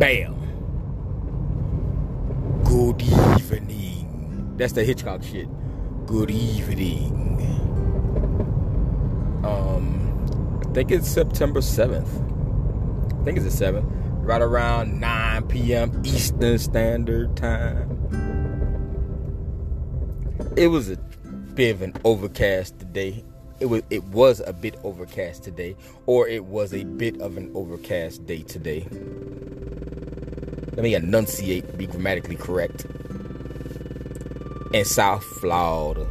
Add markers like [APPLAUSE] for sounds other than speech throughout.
Bam. Good evening. That's the Hitchcock shit. Good evening. Um, I think it's September 7th. I think it's the 7th. Right around 9 p.m. Eastern Standard Time. It was a bit of an overcast today. It was it was a bit overcast today, or it was a bit of an overcast day today. Let me enunciate, be grammatically correct. In South Florida.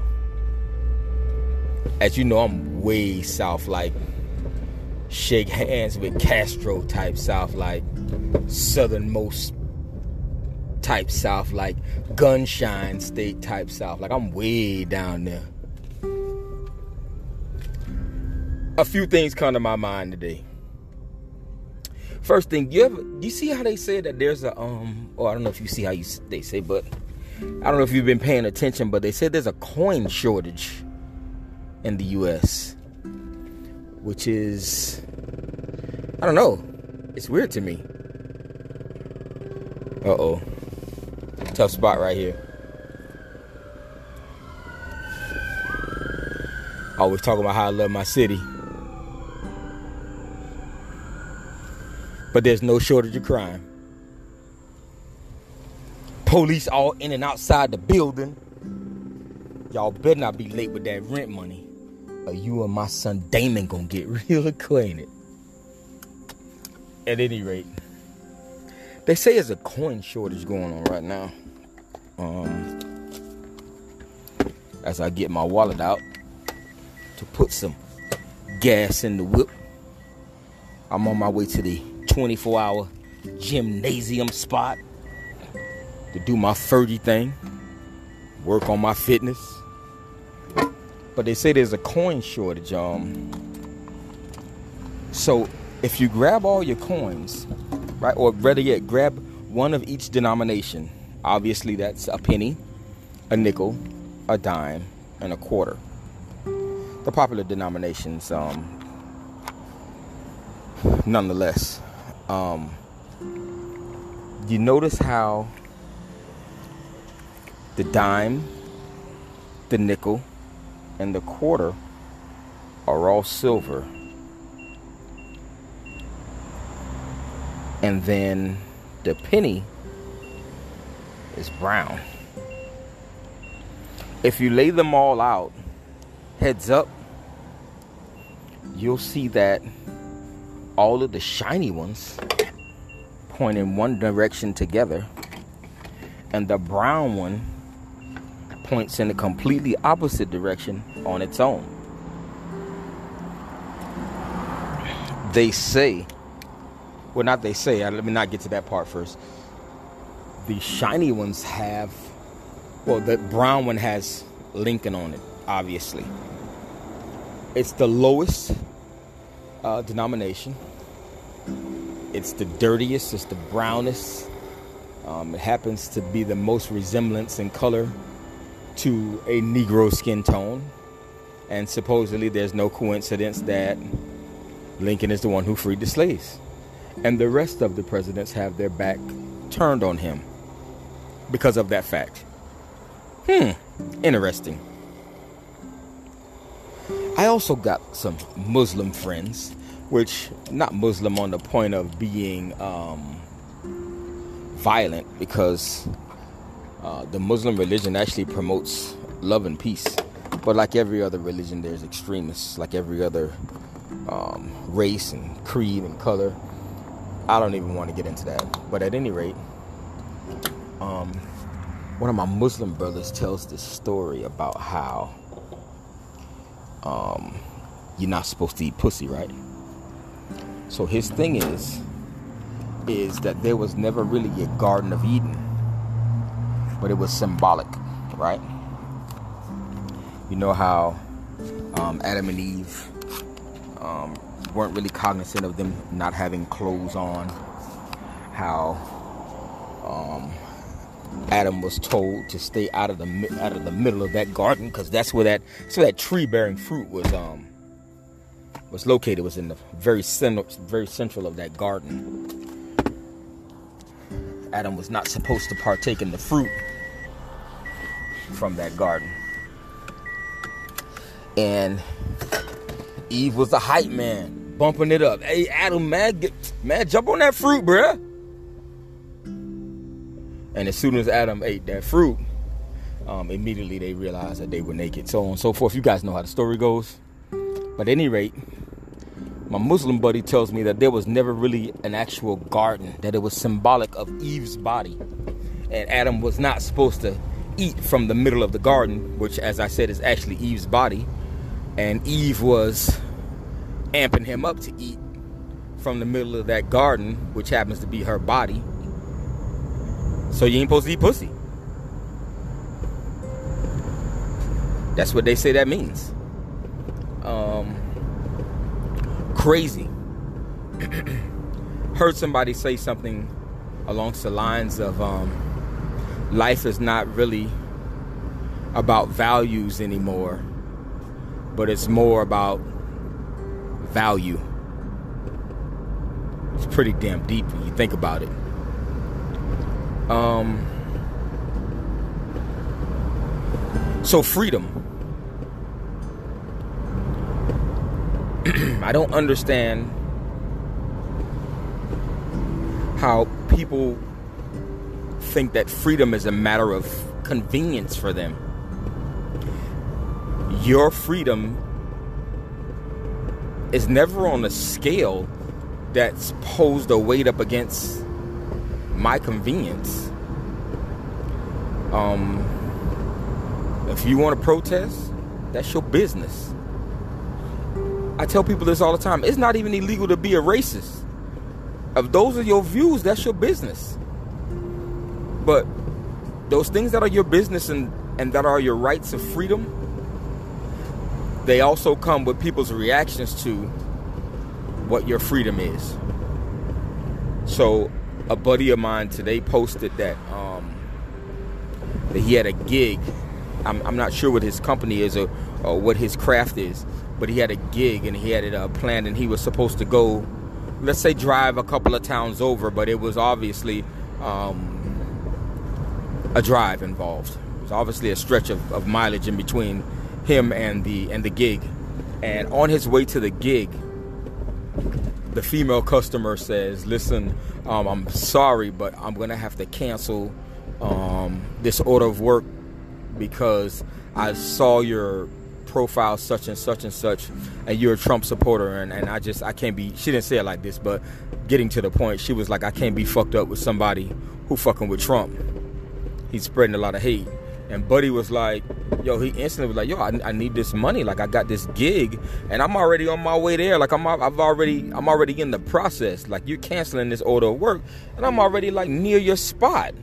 As you know, I'm way south, like shake hands with Castro type south, like southernmost type south, like gunshine state type south. Like I'm way down there. A few things come to my mind today. First thing, you ever do you see how they say that there's a um or I don't know if you see how you they say, but I don't know if you've been paying attention, but they said there's a coin shortage in the US. Which is I don't know. It's weird to me. Uh-oh. Tough spot right here. Always talking about how I love my city. But there's no shortage of crime. Police all in and outside the building. Y'all better not be late with that rent money. Or you and my son Damon gonna get [LAUGHS] real acquainted. At any rate, they say there's a coin shortage going on right now. Um, as I get my wallet out to put some gas in the whip, I'm on my way to the 24 hour gymnasium spot to do my Fergie thing, work on my fitness. But they say there's a coin shortage. Um, so if you grab all your coins, right, or better yet, grab one of each denomination. Obviously, that's a penny, a nickel, a dime, and a quarter. The popular denominations, um, nonetheless. Um, you notice how the dime, the nickel, and the quarter are all silver. And then the penny is brown. If you lay them all out heads up, you'll see that all of the shiny ones point in one direction together, and the brown one points in a completely opposite direction on its own. They say, well, not they say, let me not get to that part first. The shiny ones have, well, the brown one has Lincoln on it, obviously. It's the lowest uh, denomination. It's the dirtiest, it's the brownest. Um, it happens to be the most resemblance in color to a Negro skin tone. And supposedly, there's no coincidence that Lincoln is the one who freed the slaves. And the rest of the presidents have their back turned on him because of that fact. Hmm, interesting. I also got some Muslim friends, which not Muslim on the point of being um, violent, because uh, the Muslim religion actually promotes love and peace. But like every other religion, there's extremists. Like every other um, race and creed and color. I don't even want to get into that. But at any rate, um, one of my Muslim brothers tells this story about how um, you're not supposed to eat pussy, right? So his thing is, is that there was never really a Garden of Eden, but it was symbolic, right? You know how um, Adam and Eve um, weren't really cognizant of them not having clothes on. How um, Adam was told to stay out of the out of the middle of that garden because that's where that so that tree bearing fruit was um was located was in the very center very central of that garden. Adam was not supposed to partake in the fruit from that garden. And Eve was the hype man, bumping it up. Hey, Adam, man, get, man, jump on that fruit, bruh. And as soon as Adam ate that fruit, um, immediately they realized that they were naked, so on and so forth. You guys know how the story goes. But at any rate, my Muslim buddy tells me that there was never really an actual garden, that it was symbolic of Eve's body. And Adam was not supposed to eat from the middle of the garden, which, as I said, is actually Eve's body. And Eve was amping him up to eat from the middle of that garden, which happens to be her body. So you ain't supposed to eat pussy. That's what they say that means. Um, crazy. [CLEARS THROAT] Heard somebody say something along the lines of um, life is not really about values anymore, but it's more about value. It's pretty damn deep when you think about it. Um, so freedom. I don't understand how people think that freedom is a matter of convenience for them. Your freedom is never on a scale that's posed or weighed up against my convenience. Um, if you want to protest, that's your business. I tell people this all the time. It's not even illegal to be a racist. If those are your views, that's your business. But those things that are your business and, and that are your rights of freedom, they also come with people's reactions to what your freedom is. So, a buddy of mine today posted that um, that he had a gig. I'm, I'm not sure what his company is or, or what his craft is, but he had a gig and he had it uh, planned and he was supposed to go let's say drive a couple of towns over but it was obviously um, a drive involved. It was obviously a stretch of, of mileage in between him and the and the gig. And on his way to the gig the female customer says listen um, i'm sorry but i'm gonna have to cancel um, this order of work because i saw your profile such and such and such and you're a Trump supporter and, and I just I can't be she didn't say it like this but getting to the point she was like I can't be fucked up with somebody who fucking with Trump. He's spreading a lot of hate. And Buddy was like yo he instantly was like yo I, I need this money. Like I got this gig and I'm already on my way there. Like I'm I've already I'm already in the process. Like you're canceling this order of work and I'm already like near your spot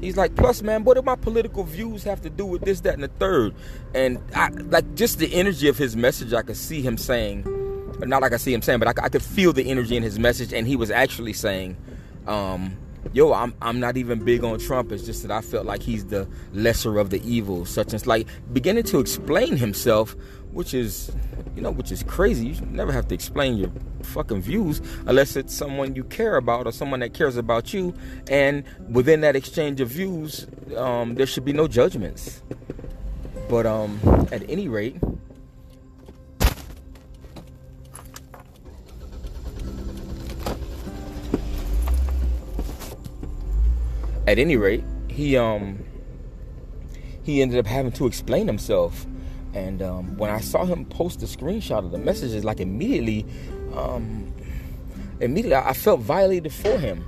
He's like, plus, man, what do my political views have to do with this, that, and the third? And I, like, just the energy of his message, I could see him saying, not like I see him saying, but I, I could feel the energy in his message, and he was actually saying, um, yo, I'm I'm not even big on Trump. It's just that I felt like he's the lesser of the evils, such as like beginning to explain himself, which is, you know, which is crazy. You never have to explain your fucking views unless it's someone you care about or someone that cares about you. And within that exchange of views, um, there should be no judgments. But um, at any rate. At any rate, he um he ended up having to explain himself and um, when I saw him post the screenshot of the messages, like immediately, um, immediately I felt violated for him.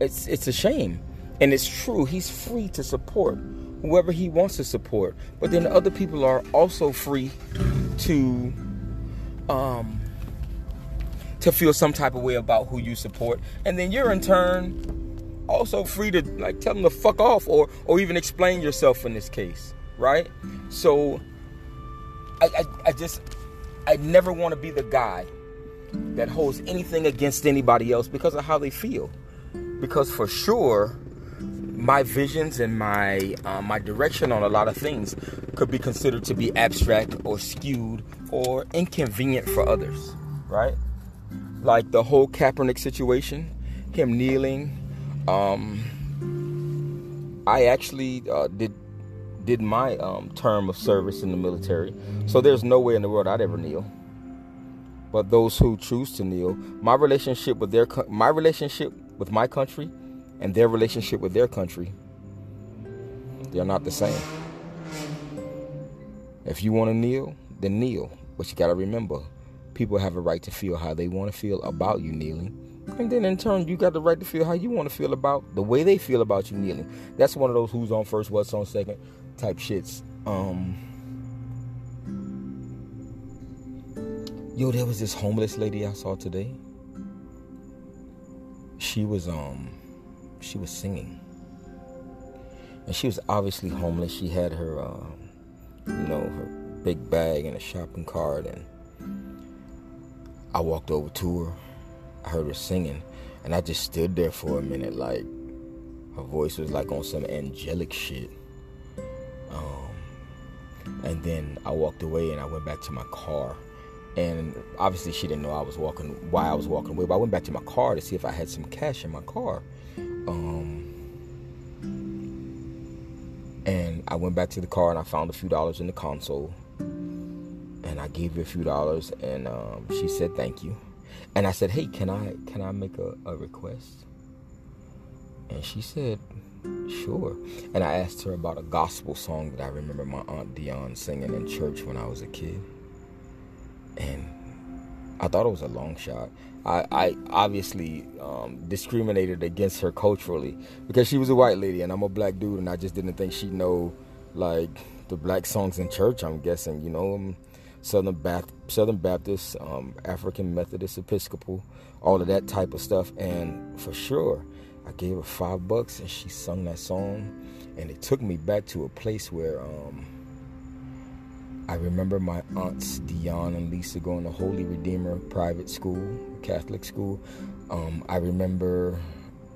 It's it's a shame, and it's true. He's free to support whoever he wants to support, but then other people are also free to um, to feel some type of way about who you support, and then you're in turn also free to like tell them to fuck off or or even explain yourself in this case, right? So I I, I just I never want to be the guy that holds anything against anybody else because of how they feel. Because for sure, my visions and my uh, my direction on a lot of things could be considered to be abstract or skewed or inconvenient for others, right? Like the whole Kaepernick situation, him kneeling, Um, I actually uh, did did my um, term of service in the military, so there's no way in the world I'd ever kneel. But those who choose to kneel, my relationship with their my relationship with my country, and their relationship with their country, they're not the same. If you want to kneel, then kneel. But you got to remember, people have a right to feel how they want to feel about you kneeling. And then in turn, you got the right to feel how you want to feel about the way they feel about you kneeling. That's one of those who's on first, what's on second type shits. Um, yo, there was this homeless lady I saw today. She was um, she was singing, and she was obviously homeless. She had her, uh, you know, her big bag and a shopping cart, and I walked over to her. I heard her singing, and I just stood there for a minute, like her voice was like on some angelic shit. And then I walked away and I went back to my car. And obviously, she didn't know I was walking, why I was walking away. But I went back to my car to see if I had some cash in my car. Um, and I went back to the car and I found a few dollars in the console and I gave her a few dollars, and um, she said thank you. And I said, hey, can I can I make a, a request? And she said, sure. And I asked her about a gospel song that I remember my aunt Dion singing in church when I was a kid. And I thought it was a long shot. I, I obviously um, discriminated against her culturally because she was a white lady and I'm a black dude, and I just didn't think she'd know like the black songs in church. I'm guessing, you know. Um, Southern Baptist, Southern Baptist, um, African Methodist, Episcopal, all of that type of stuff. And for sure, I gave her five bucks and she sung that song. And it took me back to a place where um, I remember my aunts Dion and Lisa going to Holy Redeemer private school, Catholic school. Um, I remember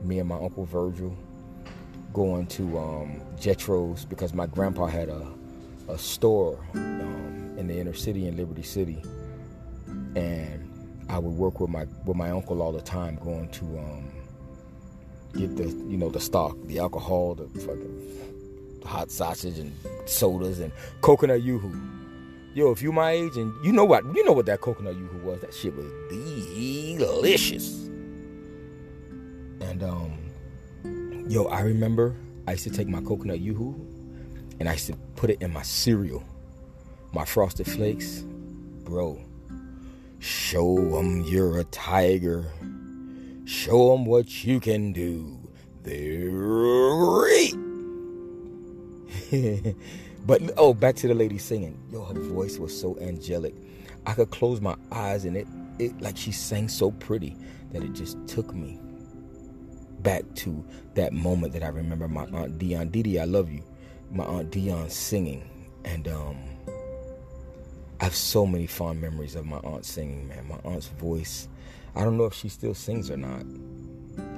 me and my uncle Virgil going to um, Jetro's because my grandpa had a, a store in the inner city in Liberty City, and I would work with my with my uncle all the time, going to um, get the you know the stock, the alcohol, the fucking hot sausage and sodas and coconut yoo-hoo. Yo, if you my age and you know what you know what that coconut yoo-hoo was, that shit was delicious. And um, yo, I remember I used to take my coconut yoo-hoo and I used to put it in my cereal my frosted flakes, bro. Show them you're a tiger. Show them what you can do. They're [LAUGHS] but oh, back to the lady singing. Yo, her voice was so angelic. I could close my eyes and it, it like she sang so pretty that it just took me back to that moment that I remember my aunt Dion. Didi, I love you. My aunt Dion singing, and um, I have so many fond memories of my aunt singing, man. My aunt's voice. I don't know if she still sings or not.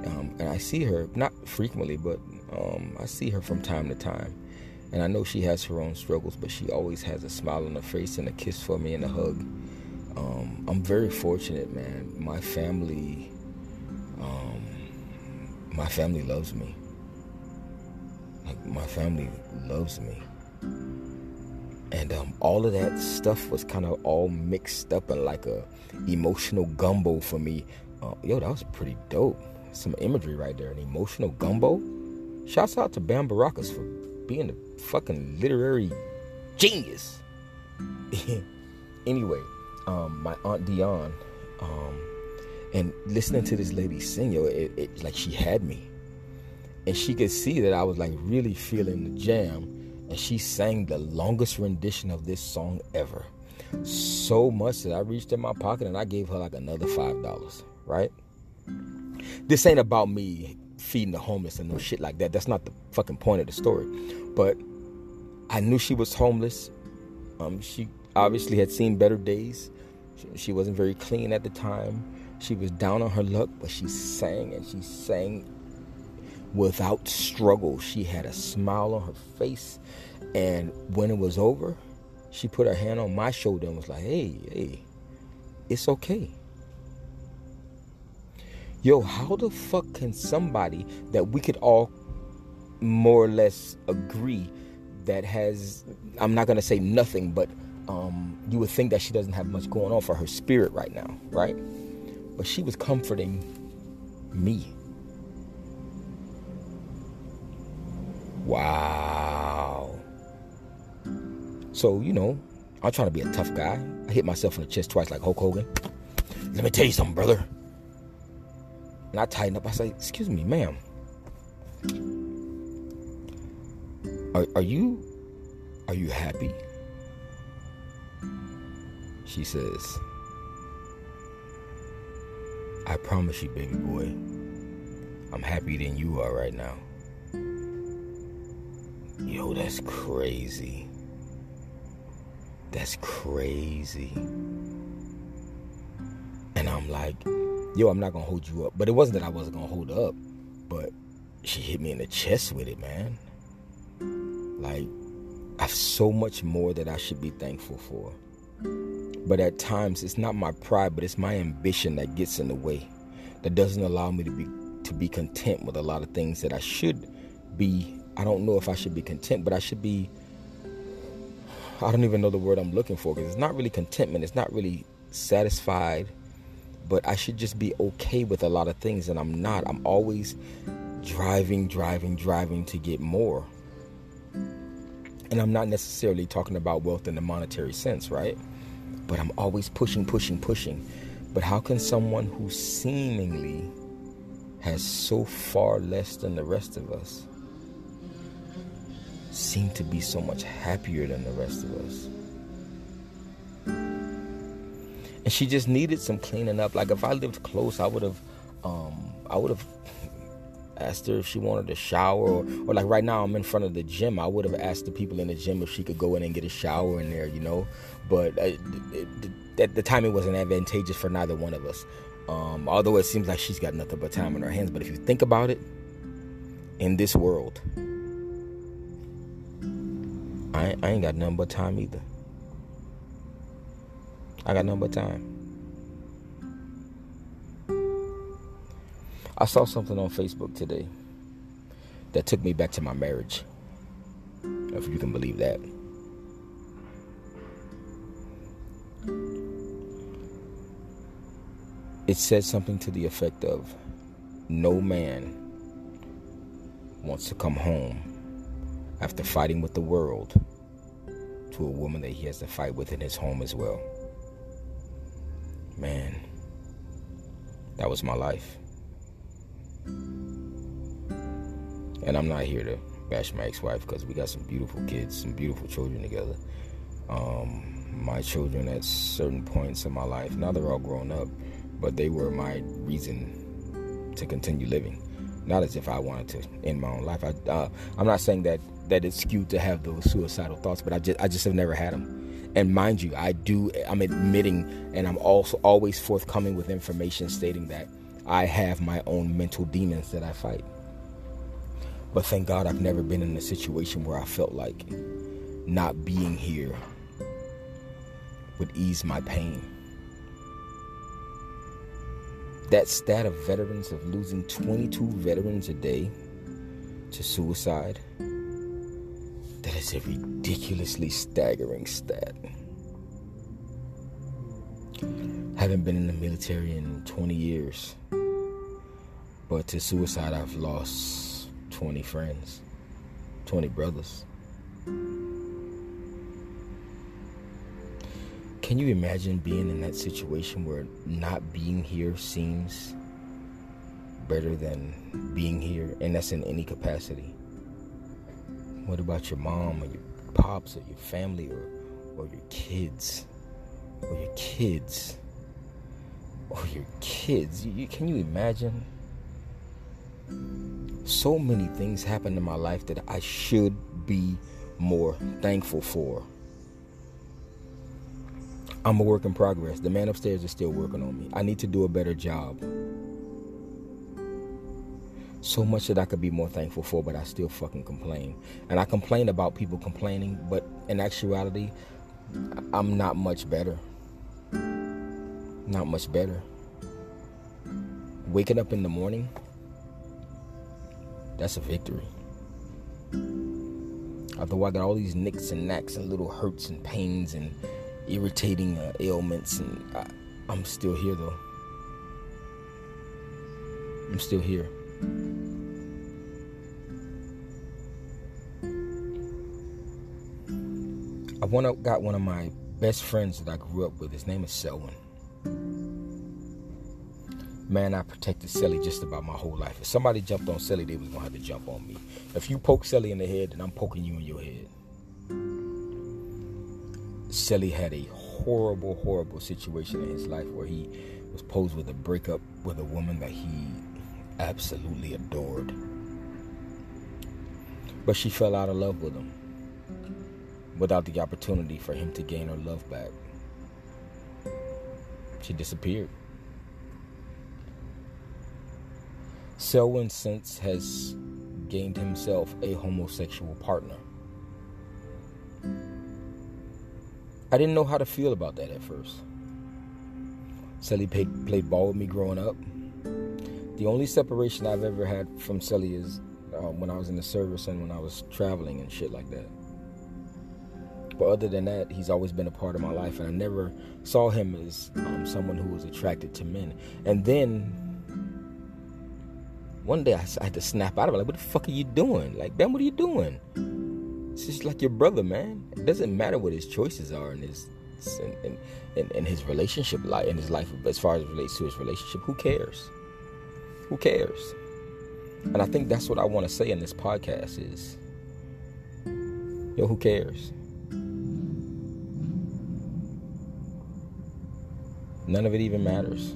Um, and I see her, not frequently, but um, I see her from time to time. And I know she has her own struggles, but she always has a smile on her face and a kiss for me and a hug. Um, I'm very fortunate, man. My family, um, my family loves me. Like my family loves me and um, all of that stuff was kind of all mixed up in like a emotional gumbo for me. Uh, yo, that was pretty dope. Some imagery right there, an emotional gumbo. Shouts out to Bam Baracus for being a fucking literary genius. [LAUGHS] anyway, um, my aunt Dion, um, and listening to this lady sing, yo, it, it like she had me, and she could see that I was like really feeling the jam and she sang the longest rendition of this song ever. So much that I reached in my pocket and I gave her like another five dollars, right? This ain't about me feeding the homeless and no shit like that. That's not the fucking point of the story. But I knew she was homeless. Um, she obviously had seen better days. She wasn't very clean at the time. She was down on her luck, but she sang and she sang without struggle. She had a smile on her face. And when it was over, she put her hand on my shoulder and was like, hey, hey, it's okay. yo, how the fuck can somebody that we could all more or less agree that has, I'm not gonna say nothing, but um, you would think that she doesn't have much going on for her spirit right now, right? But she was comforting me. Wow. So, you know, I'm trying to be a tough guy. I hit myself in the chest twice like Hulk Hogan. Let me tell you something, brother. And I tighten up. I say, Excuse me, ma'am. Are, are you are you happy? She says, I promise you, baby boy, I'm happier than you are right now. Yo, that's crazy. That's crazy. And I'm like, yo, I'm not gonna hold you up. But it wasn't that I wasn't gonna hold up, but she hit me in the chest with it, man. Like, I've so much more that I should be thankful for. But at times it's not my pride, but it's my ambition that gets in the way. That doesn't allow me to be to be content with a lot of things that I should be. I don't know if I should be content, but I should be I don't even know the word I'm looking for because it's not really contentment, it's not really satisfied, but I should just be okay with a lot of things and I'm not. I'm always driving, driving, driving to get more. And I'm not necessarily talking about wealth in the monetary sense, right? But I'm always pushing, pushing, pushing. But how can someone who seemingly has so far less than the rest of us seem to be so much happier than the rest of us? And she just needed some cleaning up. Like if I lived close, I would have um I would have asked her if she wanted a shower or, or like right now I'm in front of the gym. I would have asked the people in the gym if she could go in and get a shower in there, you know. But uh, at the time it wasn't advantageous for neither one of us. Um, although it seems like she's got nothing but time on her hands. But if you think about it, in this world, I, I ain't got nothing but time either. I got nothing but time. I saw something on Facebook today that took me back to my marriage. If you can believe that. It said something to the effect of no man wants to come home after fighting with the world to a woman that he has to fight with in his home as well. Man, that was my life. And I'm not here to bash my ex-wife because we got some beautiful kids, some beautiful children together. Um, my children at certain points in my life, now they're all grown up, but they were my reason to continue living. Not as if I wanted to end my own life. I, uh, I'm not saying that that it's skewed to have those suicidal thoughts, but I just I just have never had them. And mind you, I do. I'm admitting, and I'm also always forthcoming with information stating that I have my own mental demons that I fight. But thank God I've never been in a situation where I felt like not being here would ease my pain. That stat of veterans of losing 22 veterans a day to suicide, is a ridiculously staggering stat. Haven't been in the military in 20 years. But to suicide, I've lost 20 friends, 20 brothers. Can you imagine being in that situation where not being here seems better than being here? And that's in any capacity. What about your mom or your pops or your family or, or your kids? Or your kids? Or your kids? You, you, can you imagine? So many things happen in my life that I should be more thankful for. I'm a work in progress. The man upstairs is still working on me. I need to do a better job. So much that I could be more thankful for, but I still fucking complain. And I complain about people complaining, but in actuality, I'm not much better. Not much better waking up in the morning, that's a victory. Although I got all these nicks and knacks and little hurts and pains and irritating uh, ailments, and I, I'm still here though. I'm still here. I one got one of my best friends that I grew up with. His name is Selwyn. Man, I protected Sally just about my whole life. If somebody jumped on Sally, they was gonna have to jump on me. If you poke Sally in the head, then I'm poking you in your head. Sally had a horrible, horrible situation in his life where he was posed with a breakup with a woman that he absolutely adored. But she fell out of love with him without the opportunity for him to gain her love back. She disappeared. Selwyn since has gained himself a homosexual partner. I didn't know how to feel about that at first. Sally played, played ball with me growing up. The only separation I've ever had from Sully is uh, when I was in the service and when I was traveling and shit like that. But other than that, he's always been a part of my life, and I never saw him as um, someone who was attracted to men. And then one day I, I had to snap out of it. Like, what the fuck are you doing? Like, Ben, what are you doing? It's just like your brother, man. It doesn't matter what his choices are and his and, and, and his relationship life in his life as far as relates to his relationship. Who cares? Who cares? And I think that's what I want to say in this podcast is, yo, who cares? None of it even matters.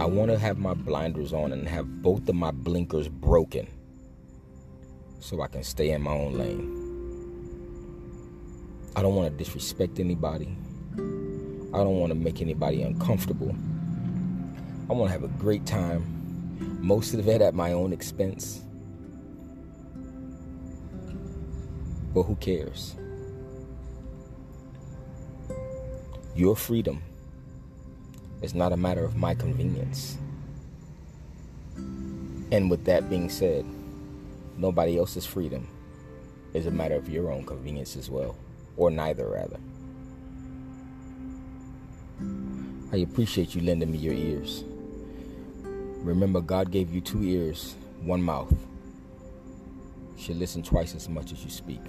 I want to have my blinders on and have both of my blinkers broken so I can stay in my own lane. I don't want to disrespect anybody. I don't want to make anybody uncomfortable. I want to have a great time, most of it at my own expense. But who cares? Your freedom is not a matter of my convenience. And with that being said, nobody else's freedom is a matter of your own convenience as well, or neither, rather. I appreciate you lending me your ears. Remember, God gave you two ears, one mouth. You should listen twice as much as you speak.